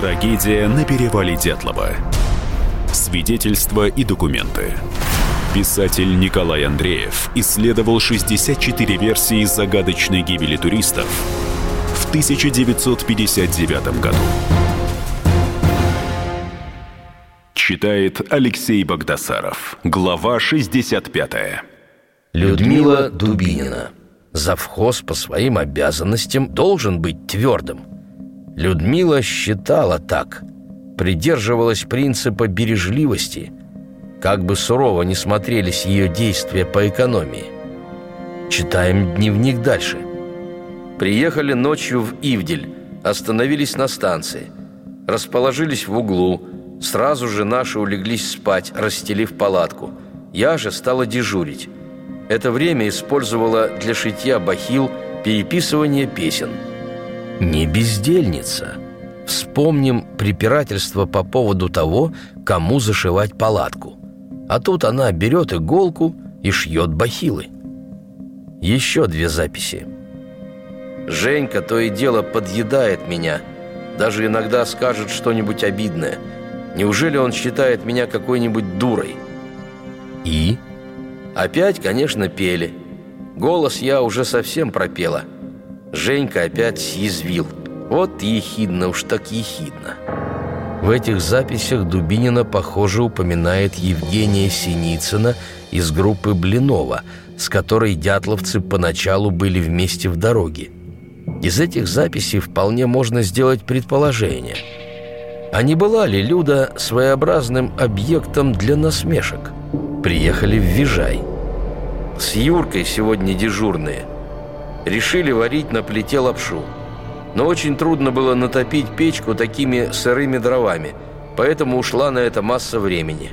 Трагедия на перевале Дятлова. Свидетельства и документы. Писатель Николай Андреев исследовал 64 версии загадочной гибели туристов в 1959 году. Читает Алексей Богдасаров. Глава 65. Людмила Дубинина. Завхоз по своим обязанностям должен быть твердым. Людмила считала так, придерживалась принципа бережливости, как бы сурово не смотрелись ее действия по экономии. Читаем дневник дальше. Приехали ночью в Ивдель, остановились на станции, расположились в углу, сразу же наши улеглись спать, расстелив палатку. Я же стала дежурить. Это время использовала для шитья бахил, переписывания песен – не бездельница. Вспомним препирательство по поводу того, кому зашивать палатку. А тут она берет иголку и шьет бахилы. Еще две записи. Женька то и дело подъедает меня, даже иногда скажет что-нибудь обидное. Неужели он считает меня какой-нибудь дурой? И? Опять, конечно, пели. Голос я уже совсем пропела – Женька опять съязвил. Вот ехидно уж так ехидно. В этих записях Дубинина, похоже, упоминает Евгения Синицына из группы Блинова, с которой дятловцы поначалу были вместе в дороге. Из этих записей вполне можно сделать предположение. А не была ли Люда своеобразным объектом для насмешек? Приехали в Вижай. С Юркой сегодня дежурные – решили варить на плите лапшу. Но очень трудно было натопить печку такими сырыми дровами, поэтому ушла на это масса времени.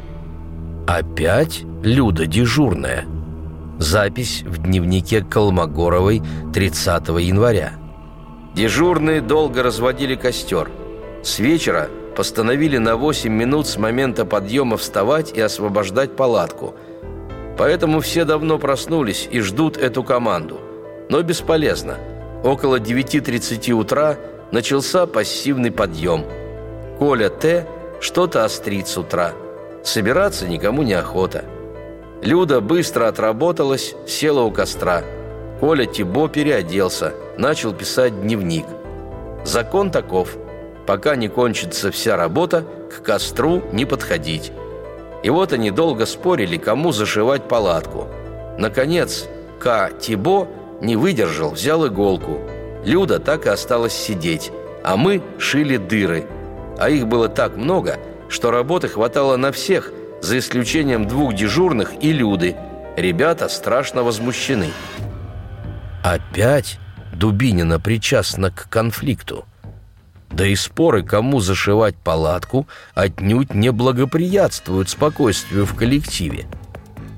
Опять Люда дежурная. Запись в дневнике Колмогоровой 30 января. Дежурные долго разводили костер. С вечера постановили на 8 минут с момента подъема вставать и освобождать палатку. Поэтому все давно проснулись и ждут эту команду. Но бесполезно. Около 9.30 утра начался пассивный подъем. Коля Т. что-то острит с утра. Собираться никому не охота. Люда быстро отработалась, села у костра. Коля Тибо переоделся, начал писать дневник. Закон таков. Пока не кончится вся работа, к костру не подходить. И вот они долго спорили, кому зашивать палатку. Наконец, К. Тибо не выдержал, взял иголку. Люда так и осталась сидеть, а мы шили дыры. А их было так много, что работы хватало на всех, за исключением двух дежурных и Люды. Ребята страшно возмущены. Опять Дубинина причастна к конфликту. Да и споры, кому зашивать палатку, отнюдь не благоприятствуют спокойствию в коллективе.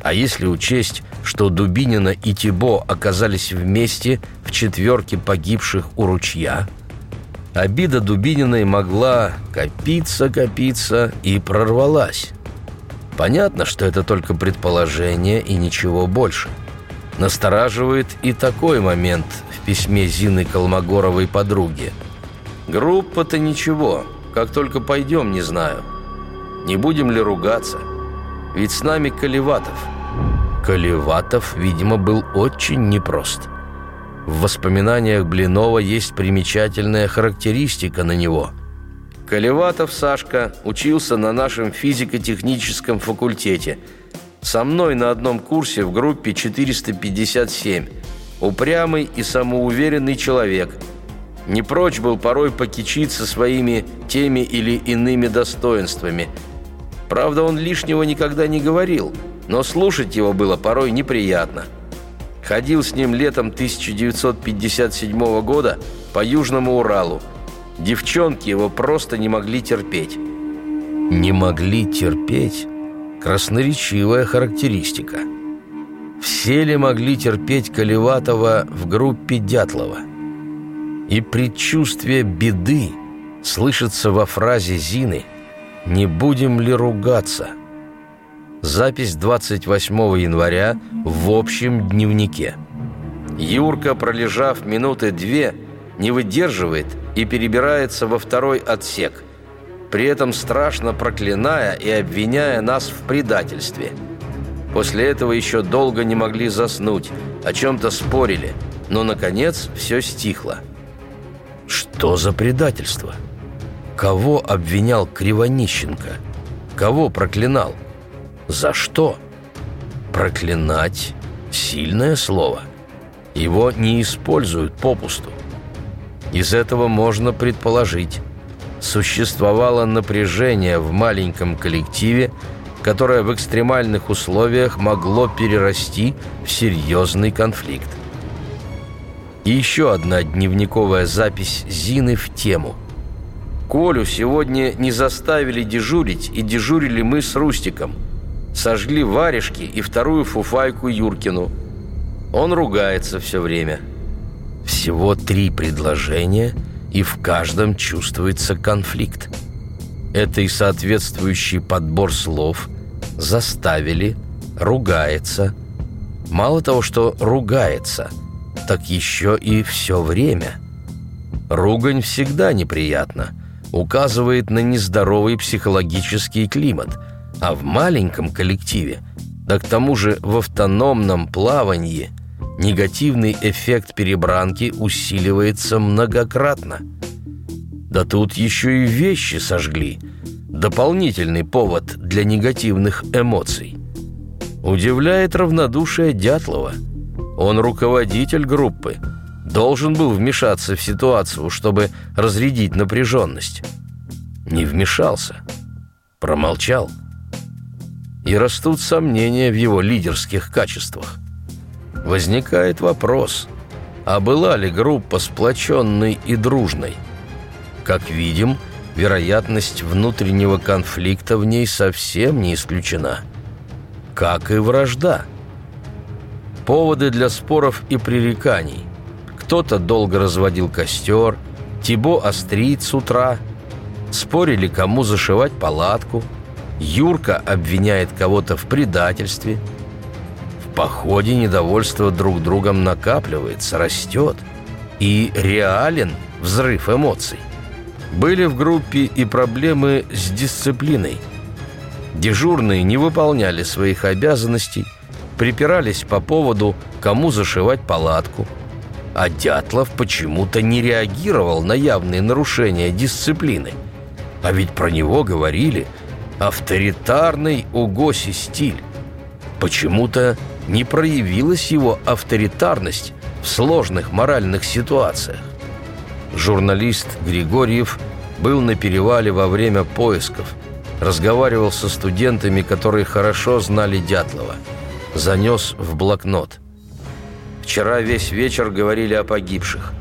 А если учесть, что Дубинина и Тибо оказались вместе в четверке погибших у ручья, обида Дубининой могла копиться, копиться и прорвалась. Понятно, что это только предположение и ничего больше. Настораживает и такой момент в письме Зины Колмогоровой подруге. «Группа-то ничего, как только пойдем, не знаю. Не будем ли ругаться?» Ведь с нами Колеватов. Колеватов, видимо, был очень непрост. В воспоминаниях Блинова есть примечательная характеристика на него. Колеватов Сашка учился на нашем физико-техническом факультете. Со мной на одном курсе в группе 457. Упрямый и самоуверенный человек. Не прочь был порой покичиться своими теми или иными достоинствами – Правда, он лишнего никогда не говорил, но слушать его было порой неприятно. Ходил с ним летом 1957 года по Южному Уралу. Девчонки его просто не могли терпеть. «Не могли терпеть» – красноречивая характеристика. Все ли могли терпеть Колеватова в группе Дятлова? И предчувствие беды слышится во фразе Зины – не будем ли ругаться? Запись 28 января в общем дневнике. Юрка, пролежав минуты две, не выдерживает и перебирается во второй отсек. при этом страшно проклиная и обвиняя нас в предательстве. После этого еще долго не могли заснуть, о чем-то спорили, но, наконец, все стихло. Что за предательство? Кого обвинял Кривонищенко? Кого проклинал? За что? Проклинать – сильное слово. Его не используют попусту. Из этого можно предположить, существовало напряжение в маленьком коллективе, которое в экстремальных условиях могло перерасти в серьезный конфликт. И еще одна дневниковая запись Зины в тему. Колю сегодня не заставили дежурить, и дежурили мы с Рустиком. Сожгли варежки и вторую фуфайку Юркину. Он ругается все время. Всего три предложения, и в каждом чувствуется конфликт. Это и соответствующий подбор слов заставили, ругается. Мало того, что ругается, так еще и все время. Ругань всегда неприятна, указывает на нездоровый психологический климат, а в маленьком коллективе, да к тому же в автономном плавании – негативный эффект перебранки усиливается многократно. Да тут еще и вещи сожгли. Дополнительный повод для негативных эмоций. Удивляет равнодушие Дятлова. Он руководитель группы. Должен был вмешаться в ситуацию, чтобы разрядить напряженность. Не вмешался. Промолчал. И растут сомнения в его лидерских качествах. Возникает вопрос, а была ли группа сплоченной и дружной? Как видим, вероятность внутреннего конфликта в ней совсем не исключена. Как и вражда. Поводы для споров и пререканий. Кто-то долго разводил костер, Тибо острит с утра, спорили, кому зашивать палатку, Юрка обвиняет кого-то в предательстве – походе недовольство друг другом накапливается, растет. И реален взрыв эмоций. Были в группе и проблемы с дисциплиной. Дежурные не выполняли своих обязанностей, припирались по поводу, кому зашивать палатку. А Дятлов почему-то не реагировал на явные нарушения дисциплины. А ведь про него говорили авторитарный у Госи стиль. Почему-то не проявилась его авторитарность в сложных моральных ситуациях. Журналист Григорьев был на перевале во время поисков, разговаривал со студентами, которые хорошо знали Дятлова, занес в блокнот. Вчера весь вечер говорили о погибших,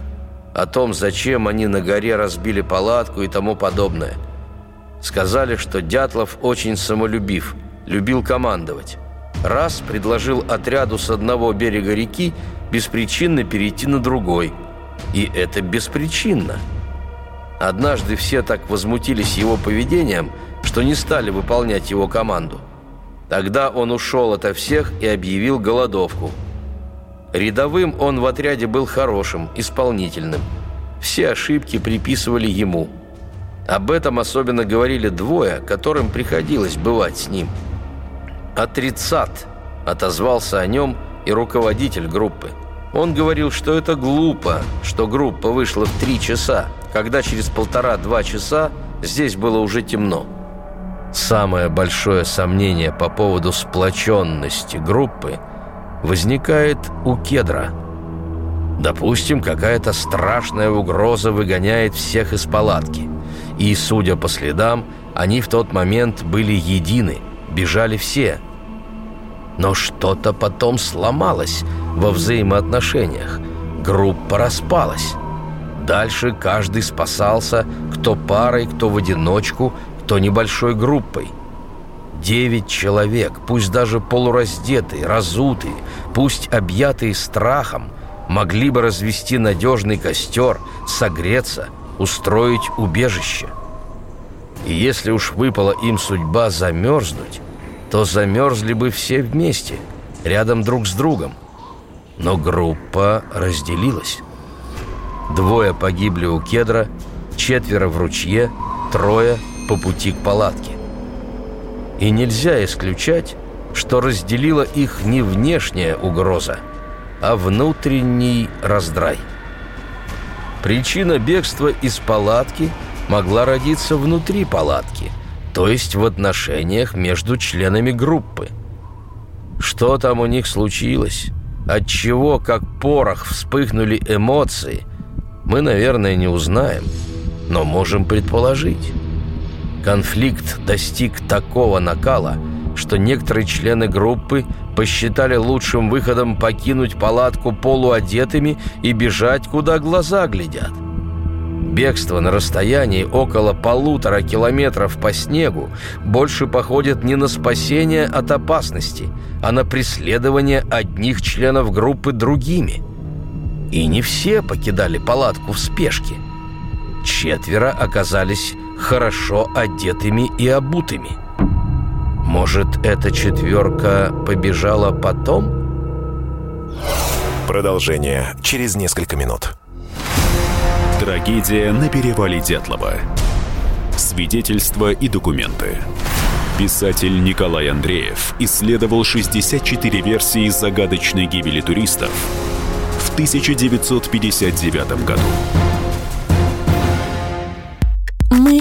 о том, зачем они на горе разбили палатку и тому подобное. Сказали, что Дятлов очень самолюбив, любил командовать раз предложил отряду с одного берега реки беспричинно перейти на другой. И это беспричинно. Однажды все так возмутились его поведением, что не стали выполнять его команду. Тогда он ушел ото всех и объявил голодовку. Рядовым он в отряде был хорошим, исполнительным. Все ошибки приписывали ему. Об этом особенно говорили двое, которым приходилось бывать с ним – «Отрицат», – отозвался о нем и руководитель группы. Он говорил, что это глупо, что группа вышла в три часа, когда через полтора-два часа здесь было уже темно. Самое большое сомнение по поводу сплоченности группы возникает у кедра. Допустим, какая-то страшная угроза выгоняет всех из палатки. И, судя по следам, они в тот момент были едины, бежали все – но что-то потом сломалось во взаимоотношениях. Группа распалась. Дальше каждый спасался, кто парой, кто в одиночку, кто небольшой группой. Девять человек, пусть даже полураздетые, разутые, пусть объятые страхом, могли бы развести надежный костер, согреться, устроить убежище. И если уж выпала им судьба замерзнуть, то замерзли бы все вместе, рядом друг с другом. Но группа разделилась. Двое погибли у кедра, четверо в ручье, трое по пути к палатке. И нельзя исключать, что разделила их не внешняя угроза, а внутренний раздрай. Причина бегства из палатки могла родиться внутри палатки, то есть в отношениях между членами группы. Что там у них случилось? Отчего, как порох, вспыхнули эмоции, мы, наверное, не узнаем, но можем предположить. Конфликт достиг такого накала, что некоторые члены группы посчитали лучшим выходом покинуть палатку полуодетыми и бежать, куда глаза глядят. Бегство на расстоянии около полутора километров по снегу больше походит не на спасение от опасности, а на преследование одних членов группы другими. И не все покидали палатку в спешке. Четверо оказались хорошо одетыми и обутыми. Может, эта четверка побежала потом? Продолжение через несколько минут. Трагедия на перевале Дятлова. Свидетельства и документы. Писатель Николай Андреев исследовал 64 версии загадочной гибели туристов в 1959 году.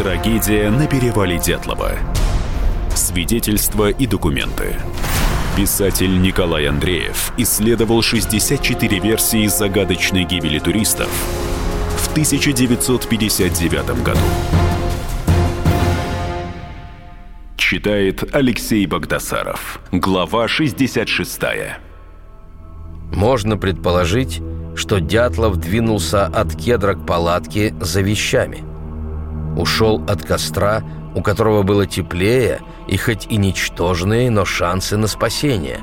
Трагедия на перевале Дятлова. Свидетельства и документы. Писатель Николай Андреев исследовал 64 версии загадочной гибели туристов в 1959 году. Читает Алексей Богдасаров. Глава 66. Можно предположить, что Дятлов двинулся от кедра к палатке за вещами. Ушел от костра, у которого было теплее и хоть и ничтожные, но шансы на спасение.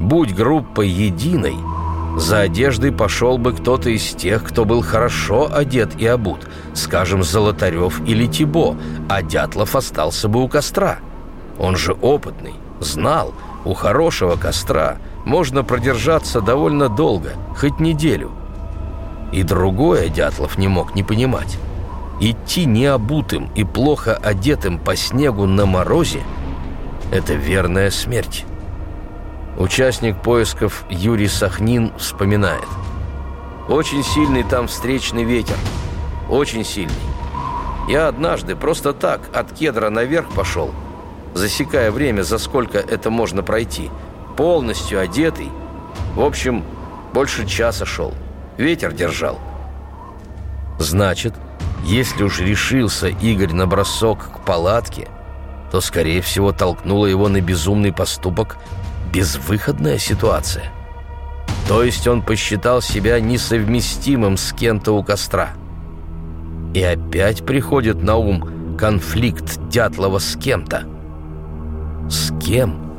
Будь группой единой, за одеждой пошел бы кто-то из тех, кто был хорошо одет и обут, скажем, Золотарев или Тибо, а Дятлов остался бы у костра. Он же опытный, знал, у хорошего костра можно продержаться довольно долго, хоть неделю. И другое Дятлов не мог не понимать. Идти необутым и плохо одетым по снегу на морозе – это верная смерть. Участник поисков Юрий Сахнин вспоминает. Очень сильный там встречный ветер. Очень сильный. Я однажды просто так от кедра наверх пошел, засекая время, за сколько это можно пройти, полностью одетый. В общем, больше часа шел. Ветер держал. Значит, если уж решился Игорь на бросок к палатке, то, скорее всего, толкнула его на безумный поступок безвыходная ситуация. То есть он посчитал себя несовместимым с кем-то у костра. И опять приходит на ум конфликт Дятлова с кем-то. С кем?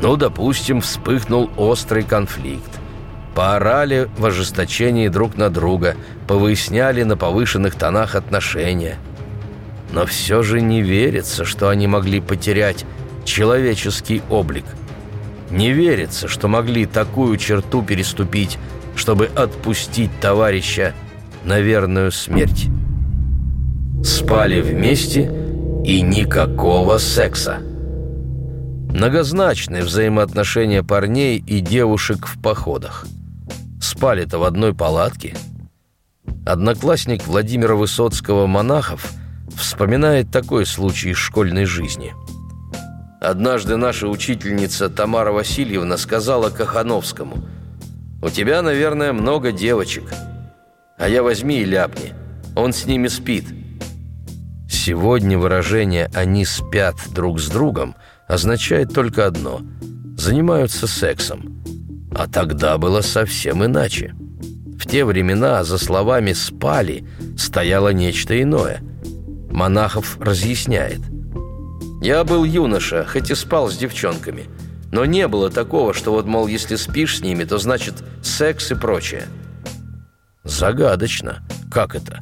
Ну, допустим, вспыхнул острый конфликт. Поорали в ожесточении друг на друга, повыясняли на повышенных тонах отношения. Но все же не верится, что они могли потерять человеческий облик. Не верится, что могли такую черту переступить, чтобы отпустить товарища на верную смерть. Спали вместе и никакого секса. Многозначные взаимоотношения парней и девушек в походах – спали-то в одной палатке. Одноклассник Владимира Высоцкого Монахов вспоминает такой случай из школьной жизни. Однажды наша учительница Тамара Васильевна сказала Кахановскому «У тебя, наверное, много девочек, а я возьми и ляпни, он с ними спит». Сегодня выражение «они спят друг с другом» означает только одно – занимаются сексом – а тогда было совсем иначе. В те времена за словами «спали» стояло нечто иное. Монахов разъясняет. «Я был юноша, хоть и спал с девчонками, но не было такого, что вот, мол, если спишь с ними, то значит секс и прочее». Загадочно. Как это?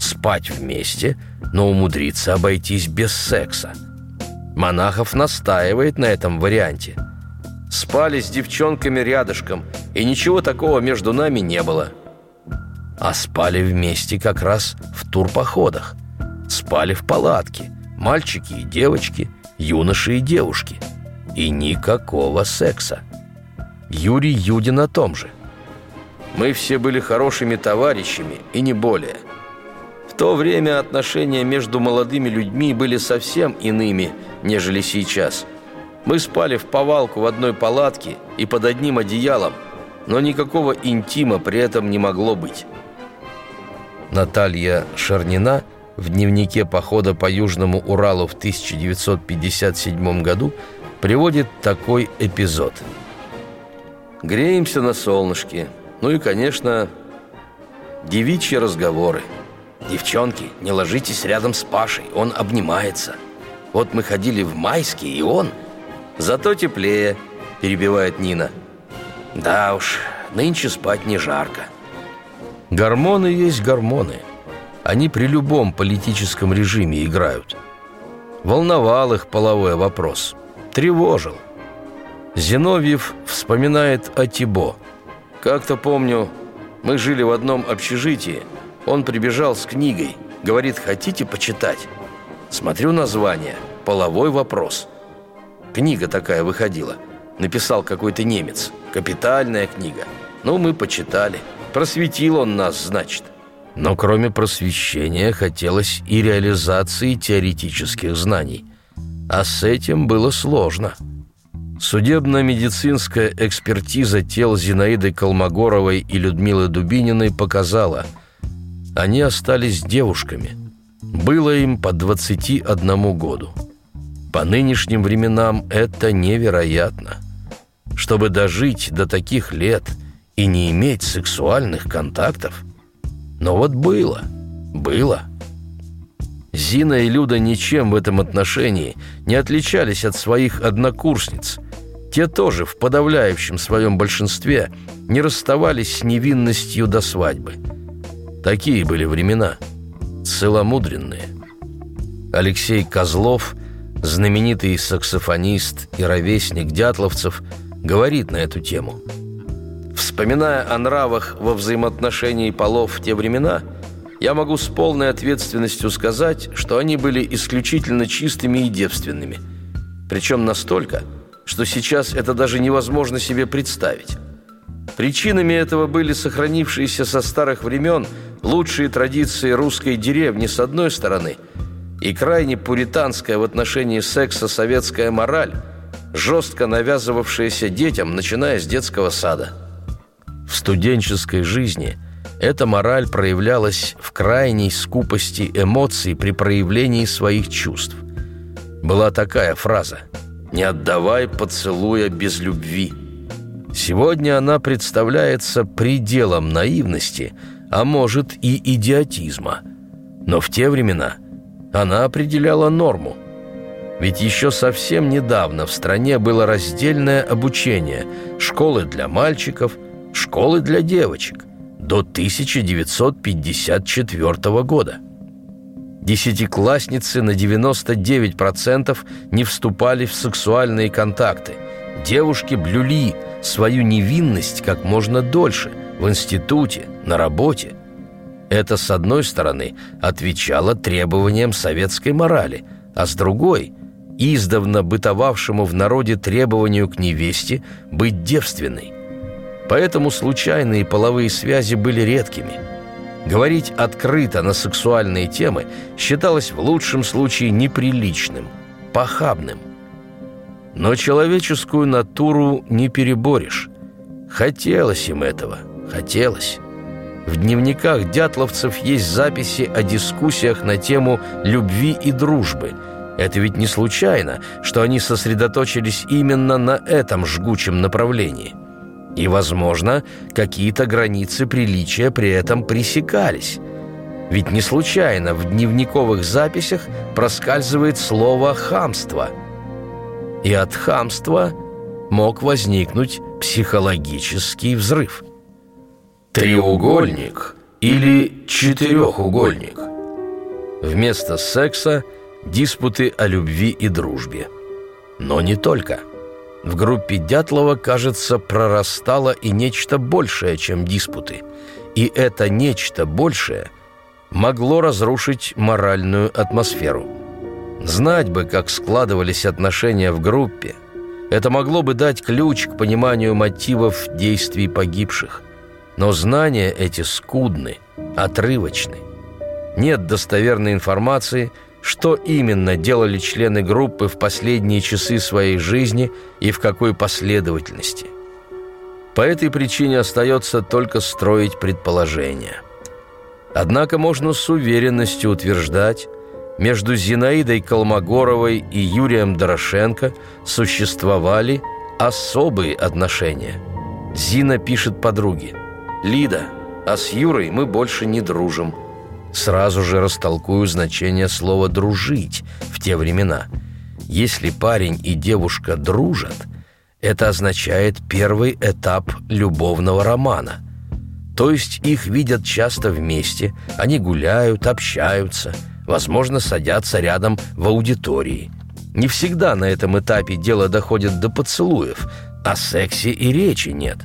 Спать вместе, но умудриться обойтись без секса. Монахов настаивает на этом варианте. Спали с девчонками рядышком, и ничего такого между нами не было. А спали вместе как раз в турпоходах. Спали в палатке. Мальчики и девочки, юноши и девушки. И никакого секса. Юрий Юдин о том же. Мы все были хорошими товарищами и не более. В то время отношения между молодыми людьми были совсем иными, нежели сейчас. Мы спали в повалку в одной палатке и под одним одеялом, но никакого интима при этом не могло быть. Наталья Шарнина в дневнике похода по Южному Уралу в 1957 году приводит такой эпизод. «Греемся на солнышке, ну и, конечно, девичьи разговоры. «Девчонки, не ложитесь рядом с Пашей, он обнимается. Вот мы ходили в майские, и он...» «Зато теплее», — перебивает Нина. «Да уж, нынче спать не жарко». Гормоны есть гормоны. Они при любом политическом режиме играют. Волновал их половой вопрос. Тревожил. Зиновьев вспоминает о Тибо – как-то помню, мы жили в одном общежитии. Он прибежал с книгой. Говорит, хотите почитать? Смотрю название. «Половой вопрос». Книга такая выходила. Написал какой-то немец. Капитальная книга. Ну, мы почитали. Просветил он нас, значит. Но кроме просвещения хотелось и реализации теоретических знаний. А с этим было сложно. Судебно-медицинская экспертиза тел Зинаиды Колмогоровой и Людмилы Дубининой показала, они остались девушками. Было им по 21 году. По нынешним временам это невероятно. Чтобы дожить до таких лет и не иметь сексуальных контактов. Но вот было, было. Зина и Люда ничем в этом отношении не отличались от своих однокурсниц – те тоже в подавляющем своем большинстве не расставались с невинностью до свадьбы. Такие были времена, целомудренные. Алексей Козлов, знаменитый саксофонист и ровесник дятловцев, говорит на эту тему. Вспоминая о нравах во взаимоотношении полов в те времена, я могу с полной ответственностью сказать, что они были исключительно чистыми и девственными. Причем настолько – что сейчас это даже невозможно себе представить. Причинами этого были сохранившиеся со старых времен лучшие традиции русской деревни с одной стороны и крайне пуританская в отношении секса советская мораль, жестко навязывавшаяся детям, начиная с детского сада. В студенческой жизни эта мораль проявлялась в крайней скупости эмоций при проявлении своих чувств. Была такая фраза – не отдавай поцелуя без любви. Сегодня она представляется пределом наивности, а может и идиотизма. Но в те времена она определяла норму. Ведь еще совсем недавно в стране было раздельное обучение, школы для мальчиков, школы для девочек, до 1954 года. Десятиклассницы на 99% не вступали в сексуальные контакты. Девушки блюли свою невинность как можно дольше в институте, на работе. Это, с одной стороны, отвечало требованиям советской морали, а с другой – издавна бытовавшему в народе требованию к невесте быть девственной. Поэтому случайные половые связи были редкими – Говорить открыто на сексуальные темы считалось в лучшем случае неприличным, похабным. Но человеческую натуру не переборешь. Хотелось им этого, хотелось. В дневниках дятловцев есть записи о дискуссиях на тему любви и дружбы. Это ведь не случайно, что они сосредоточились именно на этом жгучем направлении. И, возможно, какие-то границы приличия при этом пресекались. Ведь не случайно в дневниковых записях проскальзывает слово «хамство». И от хамства мог возникнуть психологический взрыв. Треугольник или четырехугольник. Вместо секса – диспуты о любви и дружбе. Но не только. В группе Дятлова, кажется, прорастало и нечто большее, чем диспуты. И это нечто большее могло разрушить моральную атмосферу. Знать бы, как складывались отношения в группе, это могло бы дать ключ к пониманию мотивов действий погибших. Но знания эти скудны, отрывочны. Нет достоверной информации, что именно делали члены группы в последние часы своей жизни и в какой последовательности. По этой причине остается только строить предположения. Однако можно с уверенностью утверждать, между Зинаидой Колмогоровой и Юрием Дорошенко существовали особые отношения. Зина пишет подруге «Лида, а с Юрой мы больше не дружим». Сразу же растолкую значение слова «дружить» в те времена. Если парень и девушка дружат, это означает первый этап любовного романа. То есть их видят часто вместе, они гуляют, общаются – возможно, садятся рядом в аудитории. Не всегда на этом этапе дело доходит до поцелуев, о сексе и речи нет.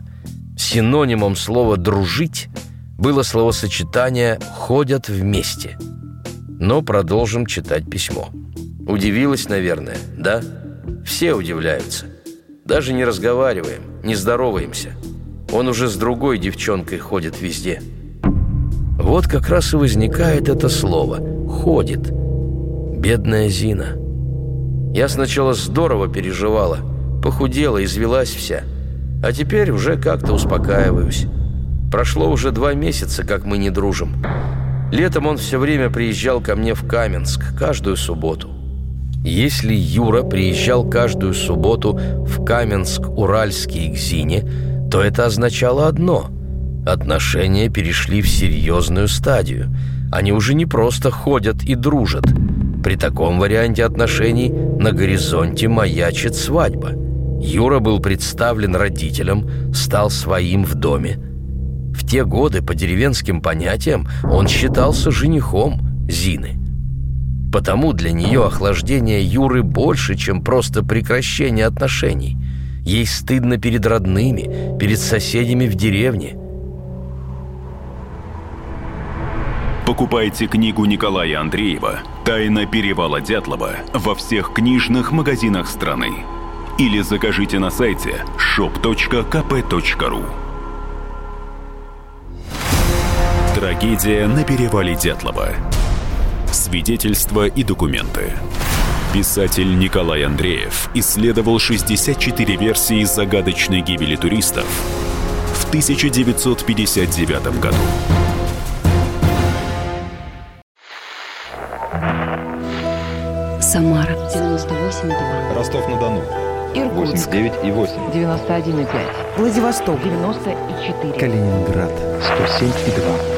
Синонимом слова «дружить» было словосочетание «ходят вместе». Но продолжим читать письмо. Удивилась, наверное, да? Все удивляются. Даже не разговариваем, не здороваемся. Он уже с другой девчонкой ходит везде. Вот как раз и возникает это слово «ходит». Бедная Зина. Я сначала здорово переживала, похудела, извелась вся. А теперь уже как-то успокаиваюсь. Прошло уже два месяца, как мы не дружим. Летом он все время приезжал ко мне в Каменск, каждую субботу. Если Юра приезжал каждую субботу в Каменск-Уральский к Зине, то это означало одно – Отношения перешли в серьезную стадию. Они уже не просто ходят и дружат. При таком варианте отношений на горизонте маячит свадьба. Юра был представлен родителям, стал своим в доме. В те годы, по деревенским понятиям, он считался женихом Зины. Потому для нее охлаждение Юры больше, чем просто прекращение отношений. Ей стыдно перед родными, перед соседями в деревне – Покупайте книгу Николая Андреева «Тайна перевала Дятлова» во всех книжных магазинах страны. Или закажите на сайте shop.kp.ru Трагедия на перевале Дятлова. Свидетельства и документы. Писатель Николай Андреев исследовал 64 версии загадочной гибели туристов в 1959 году. Самара 98,2. Ростов-на-Дону. Иркутск 89,8. 91,5. Владивосток 94. Калининград 107,2.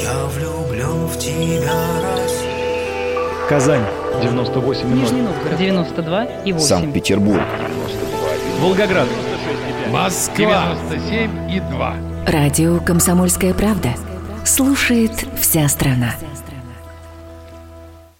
Я влюблен в тебя, Россия. Казань 98,0. Нижний Новгород 92 и 8. Санкт-Петербург. Волгоград. Москва. 97 и 2. Радио «Комсомольская правда». Слушает вся страна.